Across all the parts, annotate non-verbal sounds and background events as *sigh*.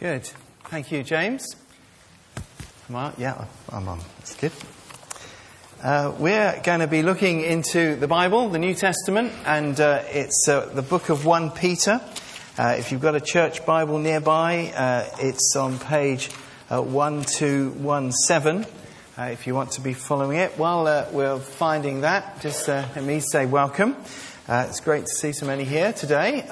Good. Thank you, James. Mark, yeah, I'm on. That's good. Uh, we're going to be looking into the Bible, the New Testament, and uh, it's uh, the book of 1 Peter. Uh, if you've got a church Bible nearby, uh, it's on page uh, 1217. if you want to be following it, while we're finding that, just let me say welcome. it's great to see so many here today.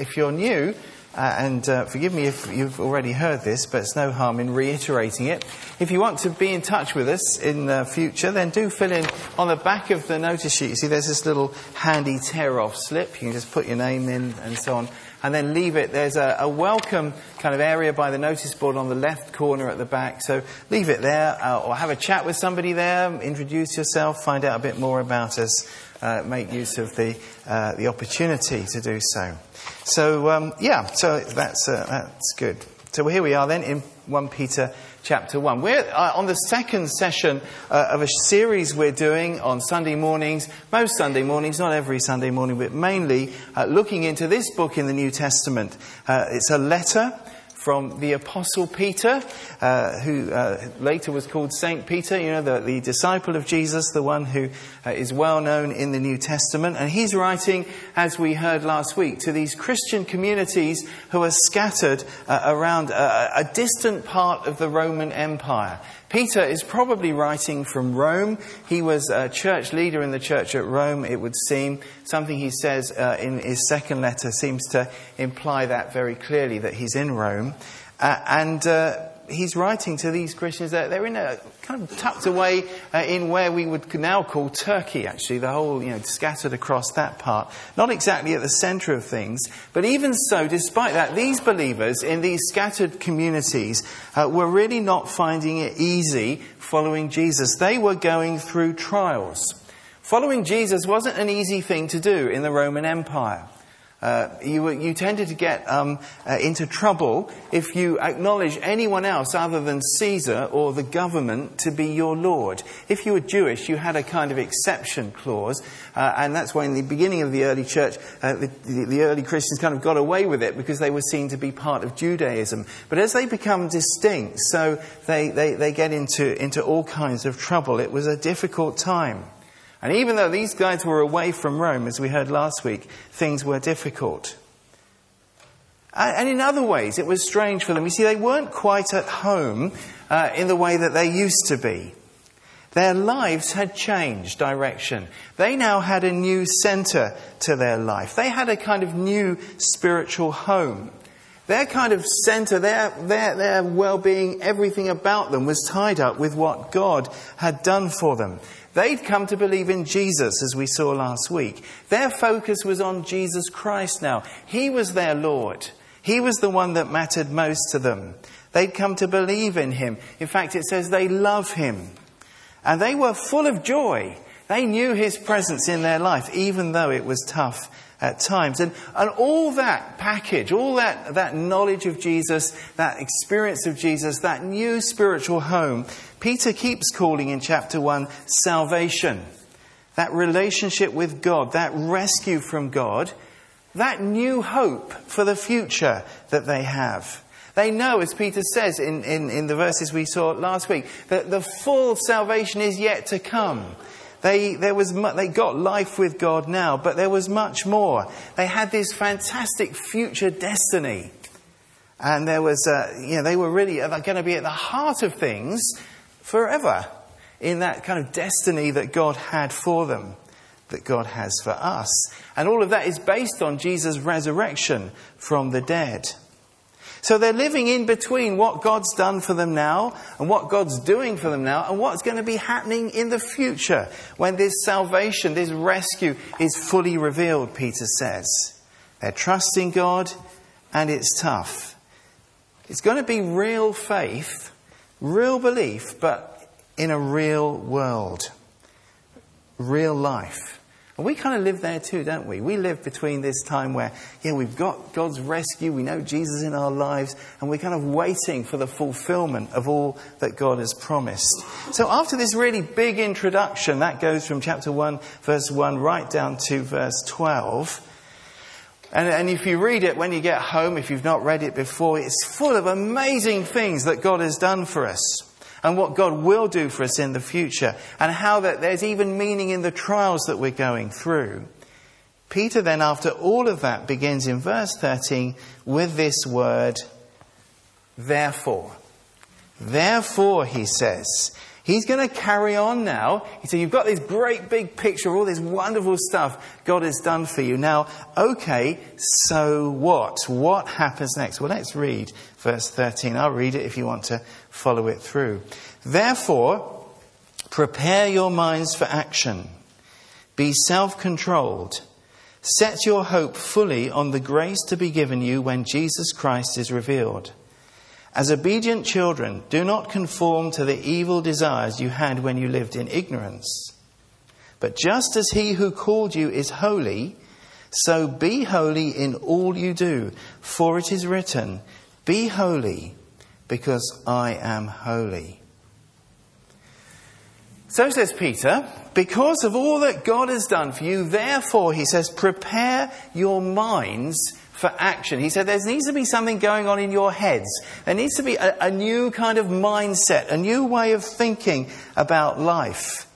if you're new, uh, and uh, forgive me if you've already heard this, but it's no harm in reiterating it. If you want to be in touch with us in the future, then do fill in on the back of the notice sheet. You see, there's this little handy tear off slip. You can just put your name in and so on, and then leave it. There's a, a welcome kind of area by the notice board on the left corner at the back. So leave it there, uh, or have a chat with somebody there, introduce yourself, find out a bit more about us, uh, make use of the, uh, the opportunity to do so. So, um, yeah, so that's, uh, that's good. So here we are then in 1 Peter chapter 1. We're uh, on the second session uh, of a series we're doing on Sunday mornings, most Sunday mornings, not every Sunday morning, but mainly uh, looking into this book in the New Testament. It's a letter from the Apostle Peter, uh, who uh, later was called Saint Peter, you know, the, the disciple of Jesus, the one who uh, is well known in the New Testament. And he's writing, as we heard last week, to these Christian communities who are scattered uh, around a, a distant part of the Roman Empire. Peter is probably writing from Rome. He was a church leader in the church at Rome, it would seem. Something he says uh, in his second letter seems to imply that very clearly, that he's in Rome. Uh, and uh, he's writing to these Christians that they're in a kind of tucked away uh, in where we would now call Turkey, actually, the whole, you know, scattered across that part. Not exactly at the center of things, but even so, despite that, these believers in these scattered communities uh, were really not finding it easy following Jesus. They were going through trials. Following Jesus wasn't an easy thing to do in the Roman Empire. Uh, you, you, tended to get um, uh, into trouble if you acknowledge anyone else other than Caesar or the government to be your Lord. If you were Jewish, you had a kind of exception clause, uh, and that's why in the beginning of the early church, uh, the, the, the, early Christians kind of got away with it because they were seen to be part of Judaism. But as they become distinct, so they, they, they get into, into all kinds of trouble. It was a difficult time. And even though these guys were away from Rome, as we heard last week, things were difficult. And in other ways, it was strange for them. You see, they weren't quite at home uh, in the way that they used to be. Their lives had changed direction. They now had a new center to their life. They had a kind of new spiritual home. Their kind of center, their, their, their well-being, everything about them was tied up with what God had done for them. They'd come to believe in Jesus, as we saw last week. Their focus was on Jesus Christ now. He was their Lord. He was the one that mattered most to them. They'd come to believe in him. In fact, it says they love him. And they were full of joy. They knew his presence in their life, even though it was tough at times. And, and all that package, all that, that knowledge of Jesus, that experience of Jesus, that new spiritual home, Peter keeps calling in chapter 1 salvation. That relationship with God, that rescue from God, that new hope for the future that they have. They know, as Peter says in, in, in the verses we saw last week, that the full salvation is yet to come. They, there was, they got life with God now, but there was much more. They had this fantastic future destiny. And there was, uh, you know, they were really going to be at the heart of things forever in that kind of destiny that God had for them, that God has for us. And all of that is based on Jesus' resurrection from the dead. So they're living in between what God's done for them now and what God's doing for them now and what's going to be happening in the future when this salvation, this rescue is fully revealed, Peter says. They're trusting God and it's tough. It's going to be real faith, real belief, but in a real world, real life. And we kind of live there too, don't we? We live between this time where, yeah, we've got God's rescue, we know Jesus in our lives, and we're kind of waiting for the fulfillment of all that God has promised. So after this really big introduction, that goes from chapter 1, verse 1, right down to verse 12. And, and if you read it when you get home, if you've not read it before, it's full of amazing things that God has done for us and what God will do for us in the future and how that there's even meaning in the trials that we're going through. Peter then, after all of that, begins in verse 13 with this word, therefore. Therefore, he says, He's going to carry on now. He said, You've got this great big picture of all this wonderful stuff God has done for you. Now, okay, so what? What happens next? Well, let's read verse 13. I'll read it if you want to follow it through. Therefore, prepare your minds for action. Be self controlled. Set your hope fully on the grace to be given you when Jesus Christ is revealed. As obedient children, do not conform to the evil desires you had when you lived in ignorance. But just as he who called you is holy, so be holy in all you do. For it is written, Be holy, because I am holy. So says Peter, because of all that God has done for you, therefore, he says, prepare your minds for action. He said there needs to be something going on in your heads. There needs to be a, a new kind of mindset, a new way of thinking about life.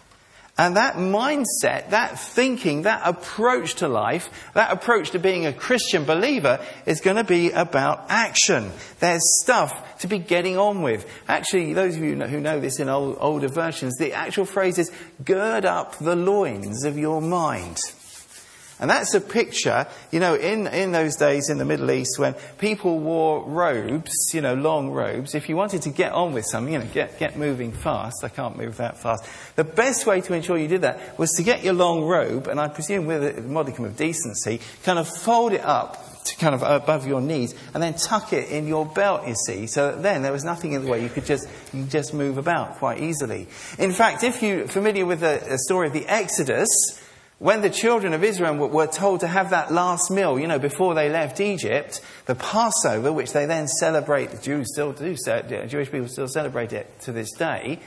And that mindset, that thinking, that approach to life, that approach to being a Christian believer is going to be about action. There's stuff to be getting on with. Actually, those of you who know this in old, older versions, the actual phrase is gird up the loins of your mind. And that's a picture, you know, in, in those days in the Middle East when people wore robes, you know, long robes, if you wanted to get on with something, you know, get, get moving fast, I can't move that fast, the best way to ensure you did that was to get your long robe, and I presume with a modicum of decency, kind of fold it up to kind of above your knees and then tuck it in your belt, you see, so that then there was nothing in the way. You could just, you could just move about quite easily. In fact, if you're familiar with the, the story of the Exodus, when the children of Israel were told to have that last meal, you know, before they left Egypt, the Passover, which they then celebrate, the Jews still do, Jewish people still celebrate it to this day,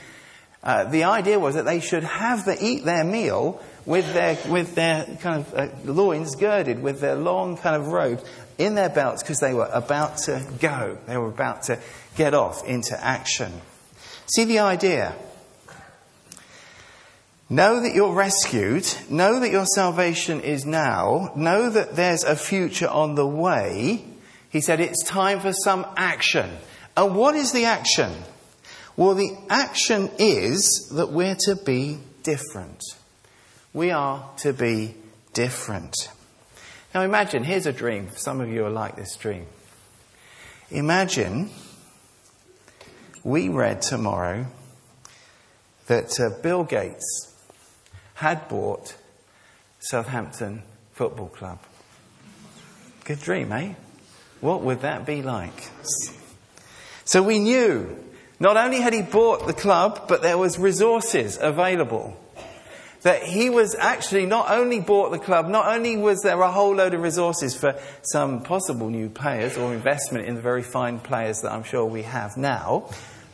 uh, the idea was that they should have the, eat their meal with their, with their kind of uh, loins girded, with their long kind of robes in their belts because they were about to go. They were about to get off into action. See the idea? Know that you're rescued. Know that your salvation is now. Know that there's a future on the way. He said it's time for some action. And what is the action? Well, the action is that we're to be different. We are to be different. Now imagine, here's a dream. Some of you are like this dream. Imagine we read tomorrow that uh, Bill Gates had bought Southampton Football Club. Good dream, eh? What would that be like? So we knew not only had he bought the club, but there was resources available. That he was actually not only bought the club, not only was there a whole load of resources for some possible new players or investment in the very fine players that I'm sure we have now,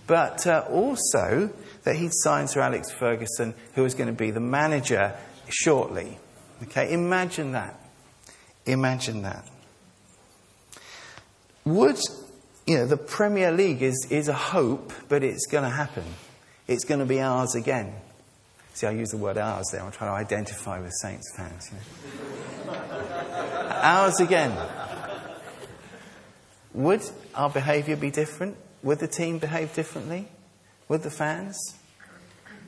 but uh, also that he'd signed Sir Alex Ferguson, who was going to be the manager shortly. Okay, imagine that. Imagine that. Would, you know, the Premier League is, is a hope, but it's going to happen. It's going to be ours again. See, I use the word ours there. I'm trying to identify with Saints fans. You know. ours again. Would our behaviour be different? Would the team behave differently? With the fans?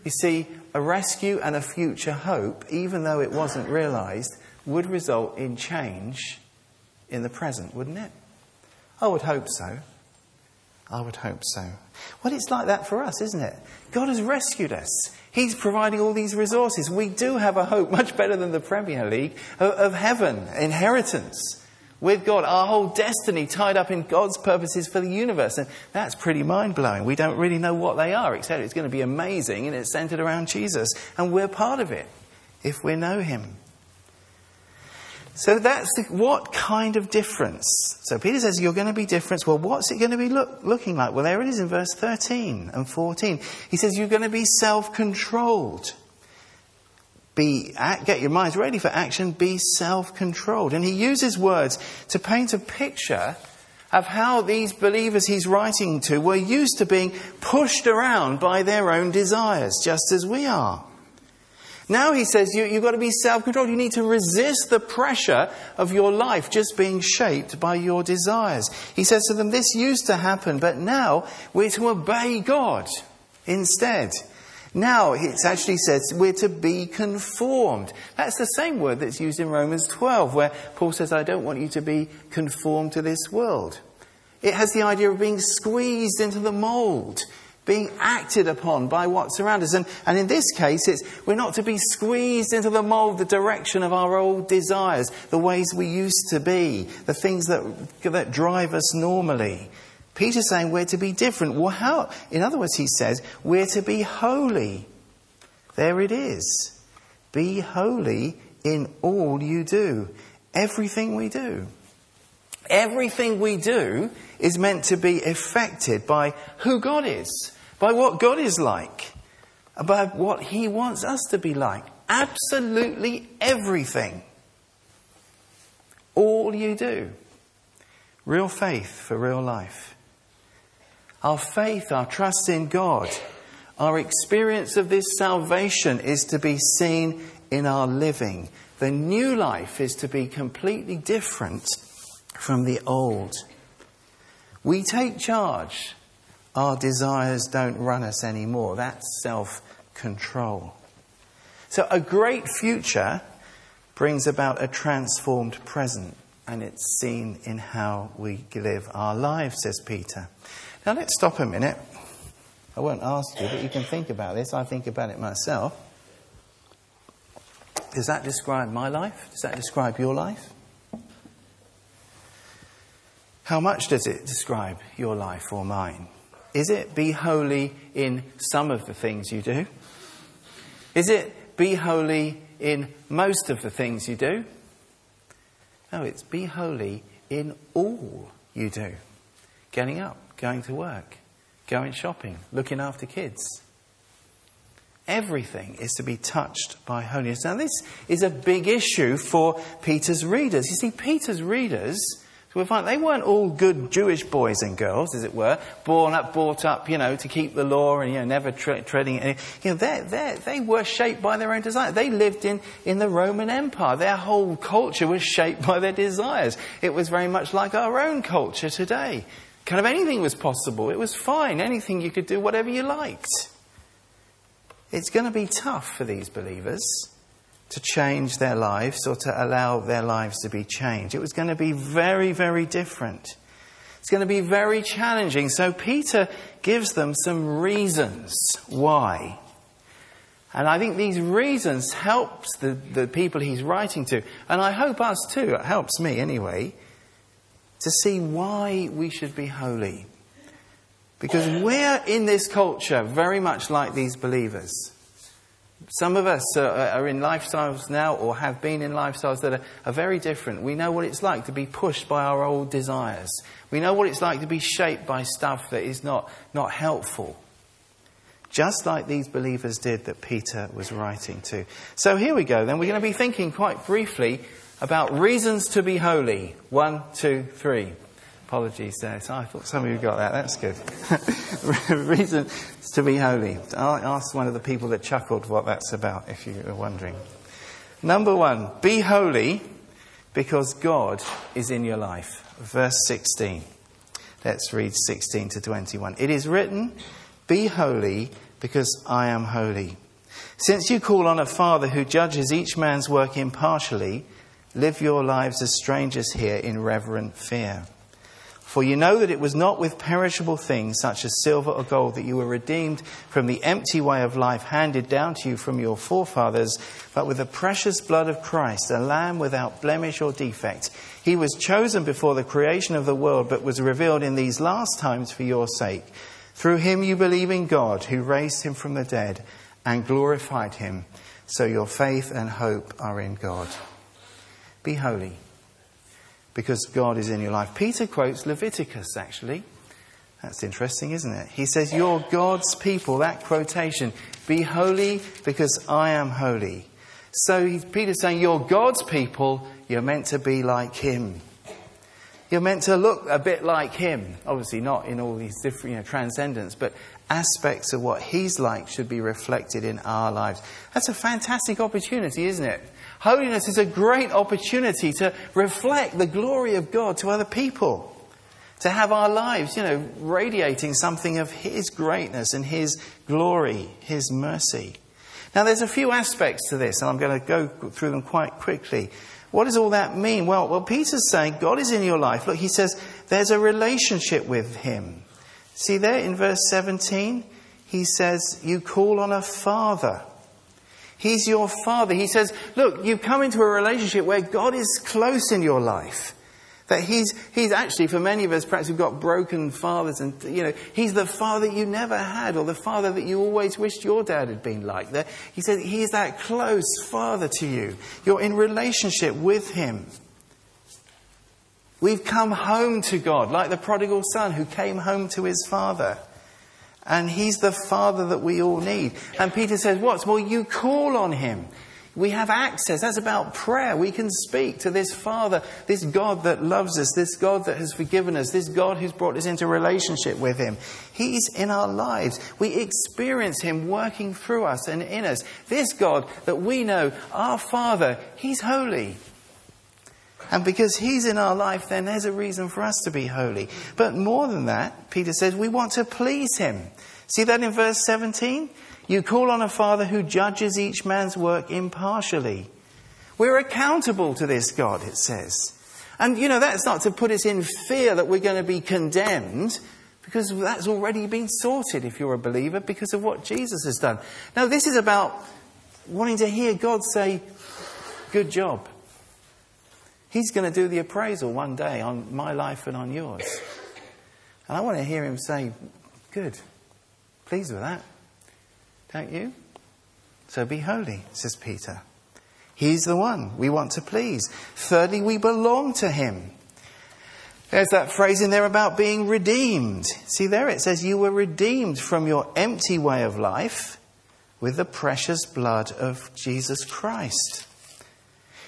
You see, a rescue and a future hope, even though it wasn't realised, would result in change in the present, wouldn't it? I would hope so. I would hope so. Well, it's like that for us, isn't it? God has rescued us. He's providing all these resources. We do have a hope, *laughs* much better than the Premier League, of, of heaven, inheritance with God, our whole destiny tied up in God's purposes for the universe. And that's pretty mind blowing. We don't really know what they are, except it's going to be amazing and it's centered around Jesus. And we're part of it if we know Him. So that's the, what kind of difference? So Peter says you're going to be different. Well, what's it going to be look, looking like? Well, there it is in verse 13 and 14. He says you're going to be self controlled. Be, get your minds ready for action, be self-controlled. And he uses words to paint a picture of how these believers he's writing to were used to being pushed around by their own desires, just as we are. Now he says you, have got to be self controlled. You need to resist the pressure of your life just being shaped by your desires. He says to them, This used to happen, but now we're to obey God instead. Now it actually says we're to be conformed. That's the same word that's used in Romans 12, where Paul says, I don't want you to be conformed to this world. It has the idea of being squeezed into the mold being acted upon by what's around us. And, and in this case, it's, we're not to be squeezed into the mold, the direction of our old desires, the ways we used to be, the things that, that drive us normally. Peter's saying we're to be different. Well, how? In other words, he says we're to be holy. There it is. Be holy in all you do. Everything we do. Everything we do is meant to be affected by who God is by what God is like, about what He wants us to be like. Absolutely everything. All you do. Real faith for real life. Our faith, our trust in God, our experience of this salvation is to be seen in our living. The new life is to be completely different from the old. We take charge our desires don't run us anymore. That's self control. So, a great future brings about a transformed present, and it's seen in how we live our lives, says Peter. Now, let's stop a minute. I won't ask you, but you can think about this. I think about it myself. Does that describe my life? Does that describe your life? How much does it describe your life or mine? Is it be holy in some of the things you do? Is it be holy in most of the things you do? No, it's be holy in all you do. Getting up, going to work, going shopping, looking after kids. Everything is to be touched by holiness. Now, this is a big issue for Peter's readers. You see, Peter's readers so we find they weren't all good Jewish boys and girls, as it were, born up, brought up, you know, to keep the law and, you know, never tre- treading any, you know, they they they were shaped by their own desires. They lived in, in the Roman Empire. Their whole culture was shaped by their desires. It was very much like our own culture today. Kind of anything was possible. It was fine. Anything you could do, whatever you liked. It's going to be tough for these believers to change their lives or to allow their lives to be changed. It was going to be very, very different. It's going to be very challenging. So Peter gives them some reasons why. And I think these reasons helps the, the people he's writing to, and I hope us too, it helps me anyway, to see why we should be holy. Because we're in this culture very much like these believers. Some of us are in lifestyles now or have been in lifestyles that are, very different. We know what it's like to be pushed by our old desires. We know what it's like to be shaped by stuff that is not, not helpful. Just like these believers did that Peter was writing to. So here we go then. We're going to be thinking quite briefly about reasons to be holy. One, two, three. Apologies there. So I thought some of you got that. That's good. *laughs* Reason to be holy. I'll ask one of the people that chuckled what that's about, if you are wondering. Number one, be holy because God is in your life. Verse 16. Let's read 16 to 21. It is written, Be holy because I am holy. Since you call on a Father who judges each man's work impartially, live your lives as strangers here in reverent fear. For you know that it was not with perishable things such as silver or gold that you were redeemed from the empty way of life handed down to you from your forefathers, but with the precious blood of Christ, a lamb without blemish or defect. He was chosen before the creation of the world, but was revealed in these last times for your sake. Through him you believe in God, who raised him from the dead and glorified him. So your faith and hope are in God. Be holy because God is in your life. Peter quotes Leviticus, actually. That's interesting, isn't it? He says, You're God's people. That quotation, be holy because I am holy. So Peter's saying, You're God's people, you're meant to be like Him. You're meant to look a bit like Him. Obviously, not in all these different, you know, transcendence, but aspects of what He's like should be reflected in our lives. That's a fantastic opportunity, isn't it? Holiness is a great opportunity to reflect the glory of God to other people. To have our lives, you know, radiating something of His greatness and His glory, His mercy. Now, there's a few aspects to this, and I'm going to go through them quite quickly. What does all that mean? Well, well, Peter's saying God is in your life. Look, he says there's a relationship with Him. See there in verse 17, he says, You call on a father. He's your father. He says, Look, you've come into a relationship where God is close in your life. That he's, he's actually, for many of us, perhaps we've got broken fathers, and, you know, he's the father you never had, or the father that you always wished your dad had been like. That he said he's that close father to you. You're in relationship with him. We've come home to God, like the prodigal son who came home to his father. And he's the father that we all need. And Peter says, What? Well, you call on him. We have access. That's about prayer. We can speak to this Father, this God that loves us, this God that has forgiven us, this God who's brought us into relationship with Him. He's in our lives. We experience Him working through us and in us. This God that we know, our Father, He's holy. And because He's in our life, then there's a reason for us to be holy. But more than that, Peter says we want to please Him. See that in verse 17? You call on a Father who judges each man's work impartially. We're accountable to this God, it says. And, you know, that's not to put us in fear that we're going to be condemned, because that's already been sorted if you're a believer because of what Jesus has done. Now, this is about wanting to hear God say, Good job. He's going to do the appraisal one day on my life and on yours. And I want to hear him say, Good. Pleased with that. Don't you? So be holy, says Peter. He's the one we want to please. Thirdly, we belong to him. There's that phrase in there about being redeemed. See there it says, You were redeemed from your empty way of life with the precious blood of Jesus Christ.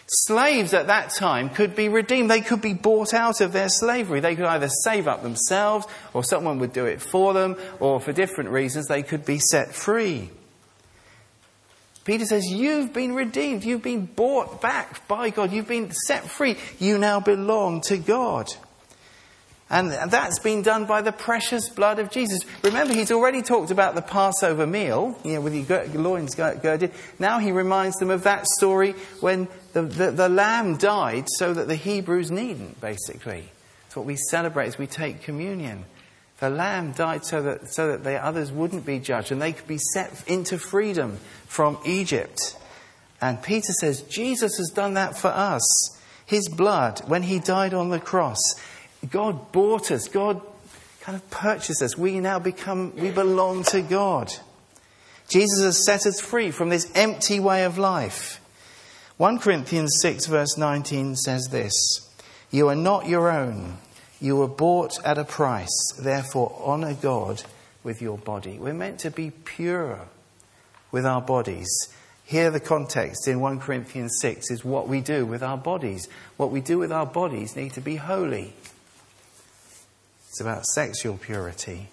Slaves at that time could be redeemed. They could be bought out of their slavery. They could either save up themselves, or someone would do it for them, or for different reasons, they could be set free. Peter says, You've been redeemed. You've been bought back by God. You've been set free. You now belong to God. And that's been done by the precious blood of Jesus. Remember, he's already talked about the Passover meal, you know, with your loins girded. Now he reminds them of that story when the, the, the lamb died so that the Hebrews needn't, basically. It's what we celebrate as we take communion. The lamb died so that, so that the others wouldn't be judged and they could be set into freedom from Egypt. And Peter says, Jesus has done that for us. His blood, when he died on the cross, God bought us. God kind of purchased us. We now become, we belong to God. Jesus has set us free from this empty way of life. 1 Corinthians 6, verse 19 says this You are not your own. You were bought at a price, therefore honor God with your body. We're meant to be pure with our bodies. Here, the context in 1 Corinthians 6 is what we do with our bodies. What we do with our bodies need to be holy. It's about sexual purity.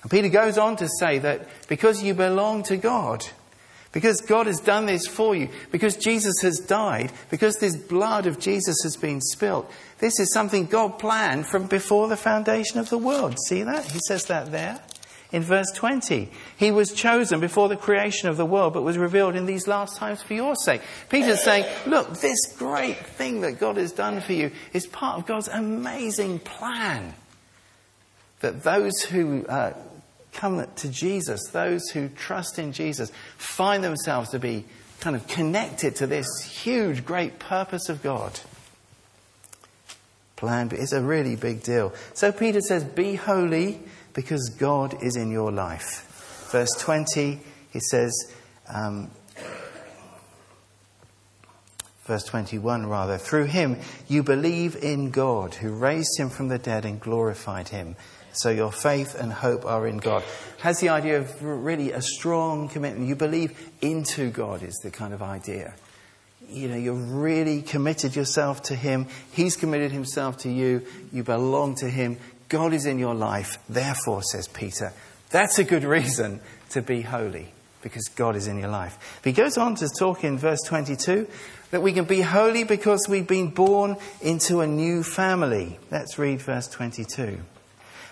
And Peter goes on to say that because you belong to God, because God has done this for you, because Jesus has died, because this blood of Jesus has been spilt, this is something God planned from before the foundation of the world. See that? He says that there. In verse 20, he was chosen before the creation of the world, but was revealed in these last times for your sake. Peter's saying, Look, this great thing that God has done for you is part of God's amazing plan. That those who uh, come to Jesus, those who trust in Jesus, find themselves to be kind of connected to this huge, great purpose of God plan, but it's a really big deal. So Peter says, Be holy because God is in your life. Verse 20, he says, um, verse 21 rather, through him you believe in God who raised him from the dead and glorified him. So your faith and hope are in God. Has the idea of really a strong commitment. You believe into God is the kind of idea. you know, you're really committed yourself to Him. He's committed Himself to you. You belong to Him. God is in your life. Therefore, says Peter, that's a good reason to be holy because God is in your life. But he goes on to talk in verse 22 that we can be holy because we've been born into a new family. Let's read verse 22.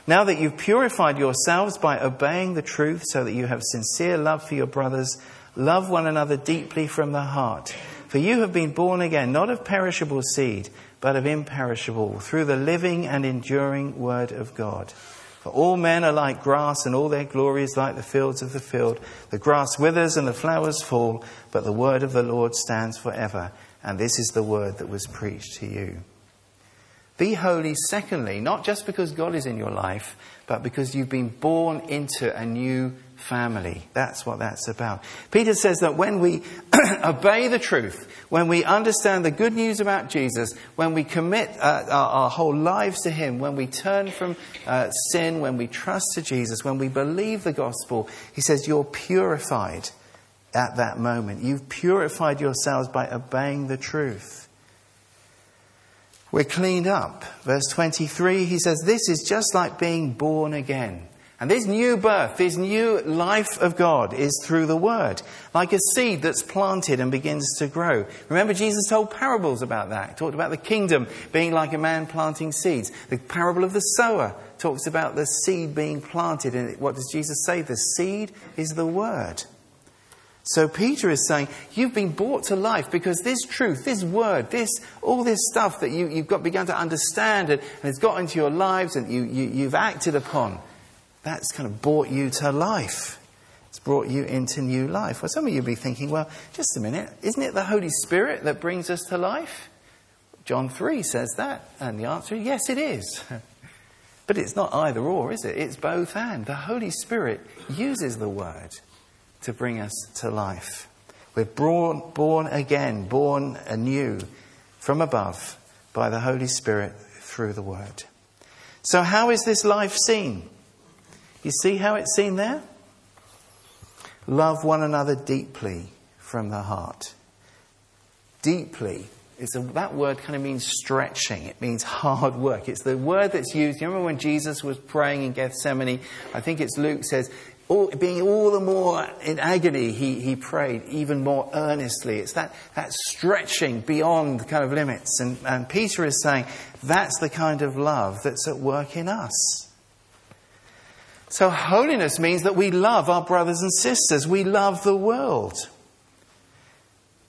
Now that you've purified yourselves by obeying the truth so that you have sincere love for your brothers, love one another deeply from the heart. For you have been born again, not of perishable seed, but of imperishable, through the living and enduring word of God. For all men are like grass, and all their glory is like the fields of the field. The grass withers and the flowers fall, but the word of the Lord stands forever. And this is the word that was preached to you. Be holy, secondly, not just because God is in your life, but because you've been born into a new family. That's what that's about. Peter says that when we *clears throat* obey the truth, when we understand the good news about Jesus, when we commit uh, our, our, whole lives to Him, when we turn from uh, sin, when we trust to Jesus, when we believe the gospel, he says you're purified at that moment. You've purified yourselves by obeying the truth. We're cleaned up. Verse 23, he says, This is just like being born again. And this new birth, this new life of God is through the Word, like a seed that's planted and begins to grow. Remember, Jesus told parables about that. He talked about the kingdom being like a man planting seeds. The parable of the sower talks about the seed being planted. And what does Jesus say? The seed is the Word. So Peter is saying, you've been brought to life because this truth, this word, this, all this stuff that you, have got begun to understand and, and it's got into your lives and you, you, you've acted upon, that's kind of brought you to life. It's brought you into new life. Well, some of you will be thinking, well, just a minute, isn't it the Holy Spirit that brings us to life? John 3 says that. And the answer is yes, it is. *laughs* but it's not either or, is it? It's both and. The Holy Spirit uses the word to bring us to life. We're born, born again, born anew from above by the Holy Spirit through the Word. So, how is this life seen? You see how it's seen there? Love one another deeply from the heart. Deeply. It's a, that word kind of means stretching. It means hard work. It's the word that's used. You remember when Jesus was praying in Gethsemane? I think it's Luke says, all, being all the more in agony, he, he prayed even more earnestly. It's that, that stretching beyond the kind of limits. And, and Peter is saying that's the kind of love that's at work in us. So, holiness means that we love our brothers and sisters, we love the world.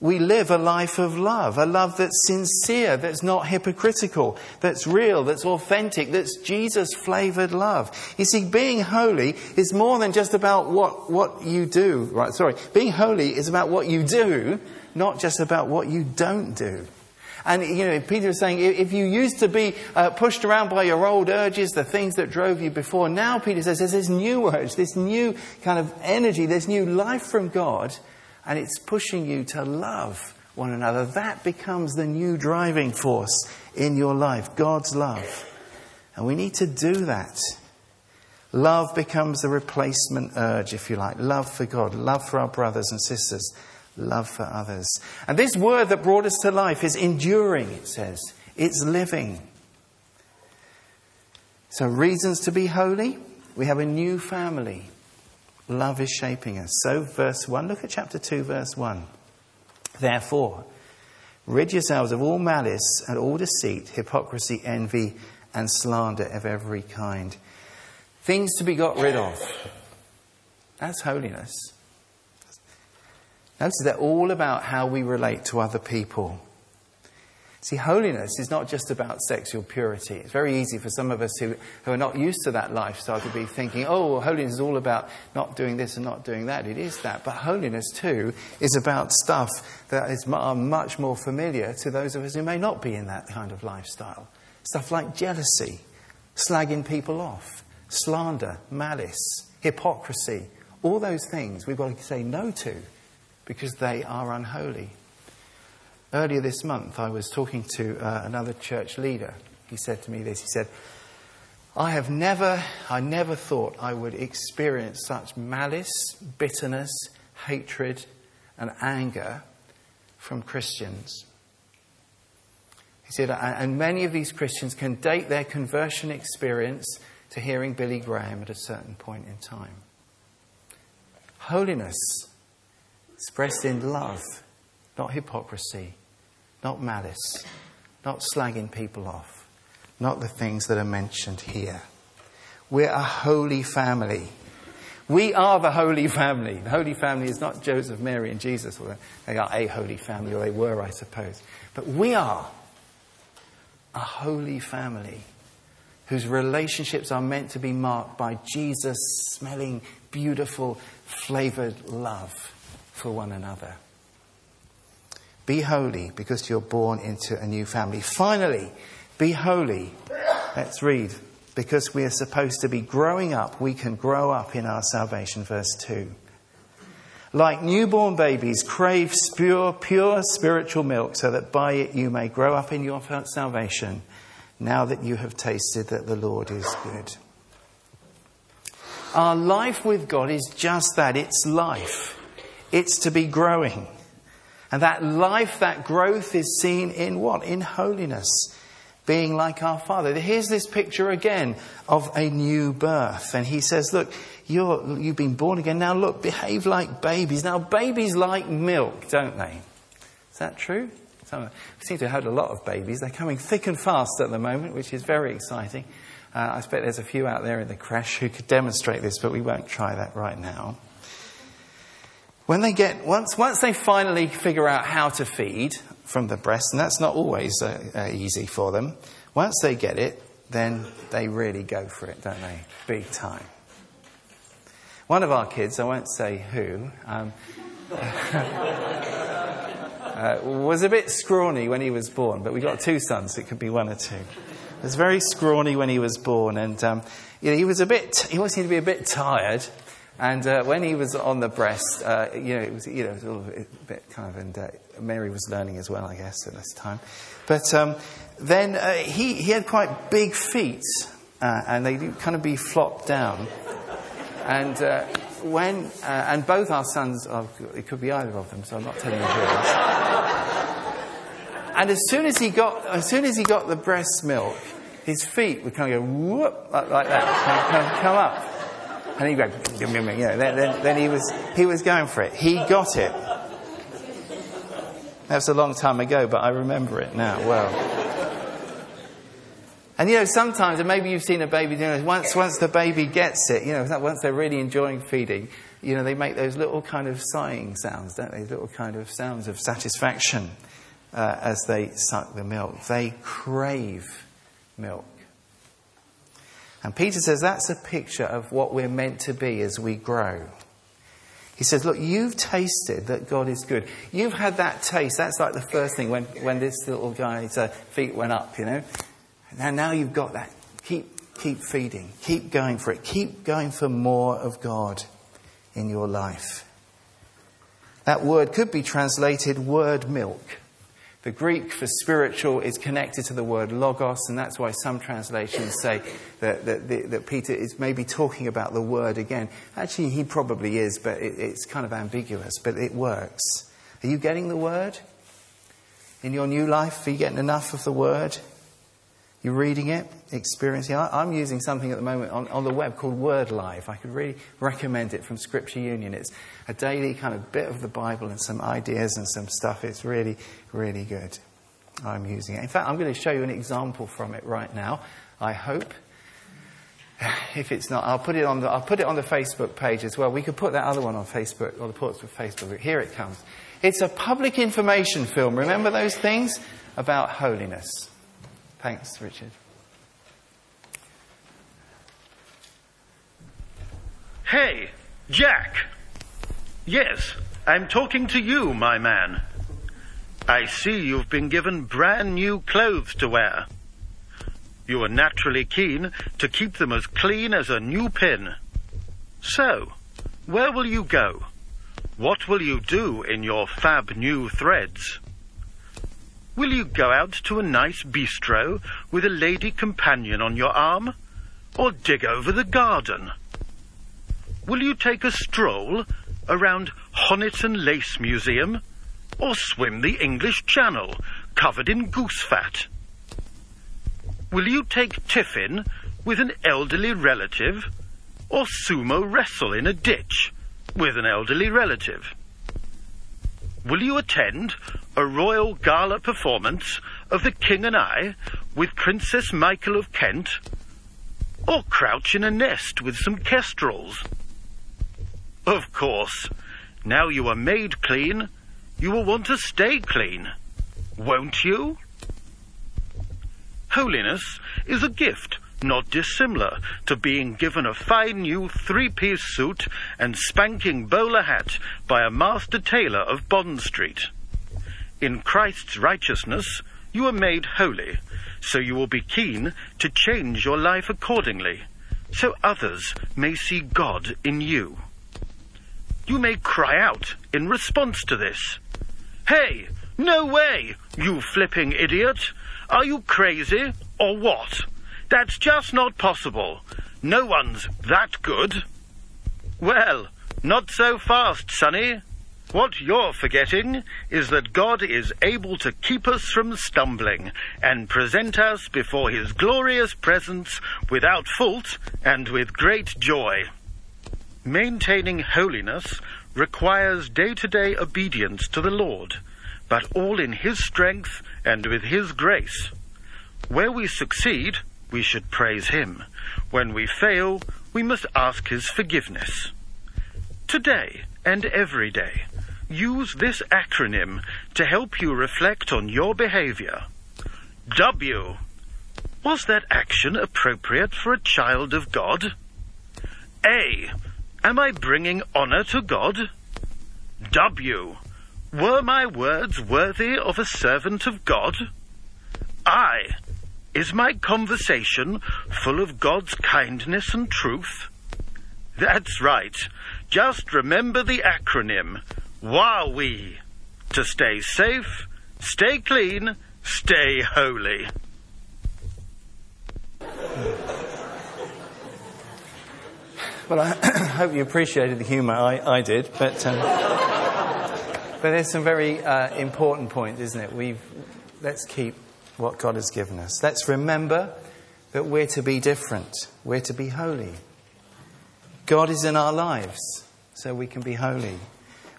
We live a life of love, a love that's sincere, that's not hypocritical, that's real, that's authentic, that's Jesus flavored love. You see, being holy is more than just about what, what you do. Right, sorry. Being holy is about what you do, not just about what you don't do. And, you know, Peter is saying, if you used to be uh, pushed around by your old urges, the things that drove you before, now Peter says there's this new urge, this new kind of energy, this new life from God and it's pushing you to love one another. That becomes the new driving force in your life God's love. And we need to do that. Love becomes the replacement urge, if you like. Love for God, love for our brothers and sisters, love for others. And this word that brought us to life is enduring, it says. It's living. So, reasons to be holy. We have a new family. Love is shaping us. So, verse 1, look at chapter 2, verse 1. Therefore, rid yourselves of all malice and all deceit, hypocrisy, envy, and slander of every kind. Things to be got rid of. That's holiness. Notice they're all about how we relate to other people. See, holiness is not just about sexual purity. It's very easy for some of us who, who are not used to that lifestyle to be thinking, oh, well, holiness is all about not doing this and not doing that. It is that. But holiness, too, is about stuff that is much more familiar to those of us who may not be in that kind of lifestyle. Stuff like jealousy, slagging people off, slander, malice, hypocrisy. All those things we've got to say no to because they are unholy. Earlier this month, I was talking to uh, another church leader. He said to me this He said, I have never, I never thought I would experience such malice, bitterness, hatred, and anger from Christians. He said, and many of these Christians can date their conversion experience to hearing Billy Graham at a certain point in time. Holiness expressed in love, not hypocrisy, not malice, not slagging people off, not the things that are mentioned here. We're a holy family. We are the holy family. The holy family is not Joseph, Mary, and Jesus, they are a holy family, or they were, I suppose. But we are a holy family whose relationships are meant to be marked by Jesus smelling beautiful, flavored love for one another. Be holy because you're born into a new family. Finally, be holy. Let's read because we are supposed to be growing up, we can grow up in our salvation. Verse 2. Like newborn babies, crave pure, pure spiritual milk so that by it you may grow up in your salvation now that you have tasted that the Lord is good. Our life with God is just that it's life, it's to be growing. And that life, that growth is seen in what? In holiness being like our Father. Here's this picture again of a new birth. And he says, Look, you're, you've been born again. Now, look, behave like babies. Now, babies like milk, don't they? Is that true? Some, we seem to have had a lot of babies. They're coming thick and fast at the moment, which is very exciting. Uh, I expect there's a few out there in the crash who could demonstrate this, but we won't try that right now. When they get, once, once they finally figure out how to feed, from the breast, and that's not always uh, uh, easy for them. Once they get it, then they really go for it, don't they? Big time. One of our kids, I won't say who, um, *laughs* uh, was a bit scrawny when he was born, but we got two sons, so it could be one or two. He was very scrawny when he was born, and um, you know, he was a bit, he always seemed to be a bit tired. And uh, when he was on the breast, uh, you know, it was you know it was a bit kind of, and uh, Mary was learning as well, I guess, at this time. But um, then uh, he he had quite big feet, uh, and they'd kind of be flopped down. And uh, when and both our sons, it could be either of them, so I'm not telling you who it is. and as soon as he got as soon as he got the breast milk, his feet would kind of go whoop like, like that, kind of come up. And he go, you know, then, then, then he, was, he was going for it. He got it. That was a long time ago, but I remember it now well. And you know, sometimes, and maybe you've seen a baby doing this, once, once the baby gets it, you know, once they're really enjoying feeding, you know, they make those little kind of sighing sounds, don't they? Little kind of sounds of satisfaction uh, as they suck the milk. They crave milk. And Peter says that's a picture of what we're meant to be as we grow. He says, Look, you've tasted that God is good. You've had that taste. That's like the first thing when, when this little guy's uh, feet went up, you know. Now, now you've got that. Keep, keep feeding. Keep going for it. Keep going for more of God in your life. That word could be translated word milk. The Greek for spiritual is connected to the word logos, and that's why some translations say that, that, that Peter is maybe talking about the word again. Actually, he probably is, but it, it's kind of ambiguous, but it works. Are you getting the word? In your new life, are you getting enough of the word? You're reading it, experiencing it. I'm using something at the moment on, on the web called Word Live. I could really recommend it from Scripture Union. It's a daily kind of bit of the Bible and some ideas and some stuff. It's really, really good. I'm using it. In fact, I'm going to show you an example from it right now. I hope. *sighs* If it's not, I'll put it on the, I'll put it on the Facebook page as well. We could put that other one on Facebook or the Portsmouth Facebook. Here it comes. It's a public information film. Remember those things about holiness. Thanks, Richard. Hey, Jack. Yes, I'm talking to you, my man. I see you've been given brand new clothes to wear. You are naturally keen to keep them as clean as a new pin. So, where will you go? What will you do in your fab new threads? Will you go out to a nice bistro with a lady companion on your arm? Or dig over the garden? Will you take a stroll around Honiton Lace Museum? or swim the English Channel covered in goose fat? Will you take tiffin with an elderly relative or sumo wrestle in a ditch with an elderly relative? Will you attend a royal gala performance of The King and I with Princess Michael of Kent? Or crouch in a nest with some kestrels? Of course, now you are made clean, you will want to stay clean, won't you? Holiness is a gift not dissimilar to being given a fine new three-piece suit and spanking bowler hat by a master tailor of Bond Street. In Christ's righteousness, you are made holy, so you will be keen to change your life accordingly, so others may see God in you. You may cry out in response to this. Hey, no way, you flipping idiot! Are you crazy, or what? That's just not possible. No one's that good. Well, not so fast, Sonny. What you're forgetting is that God is able to keep us from stumbling and present us before His glorious presence without fault and with great joy. Maintaining holiness requires day-to-day obedience to the Lord, but all in His strength and with His grace. Where we succeed, we should praise Him. When we fail, we must ask His forgiveness. Today and every day, use this acronym to help you reflect on your behavior. W. Was that action appropriate for a child of God? A. Am I bringing honor to God? W. Were my words worthy of a servant of God? I. Is my conversation full of God's kindness and truth? That's right. Just remember the acronym WOWI to stay safe, stay clean, stay holy. Well, I *coughs* hope you appreciated the humour. I, I did, but um, but there's some very uh, important points, isn't it? We've let's keep what God has given us. Let's remember that we're to be different. We're to be holy. God is in our lives, so we can be holy.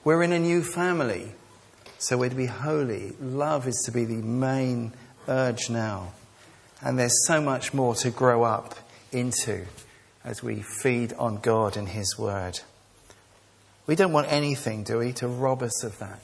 We're in a new family, so we're to be holy. Love is to be the main urge now. And there's so much more to grow up into as we feed on God and His Word. We don't want anything, do we, to rob us of that.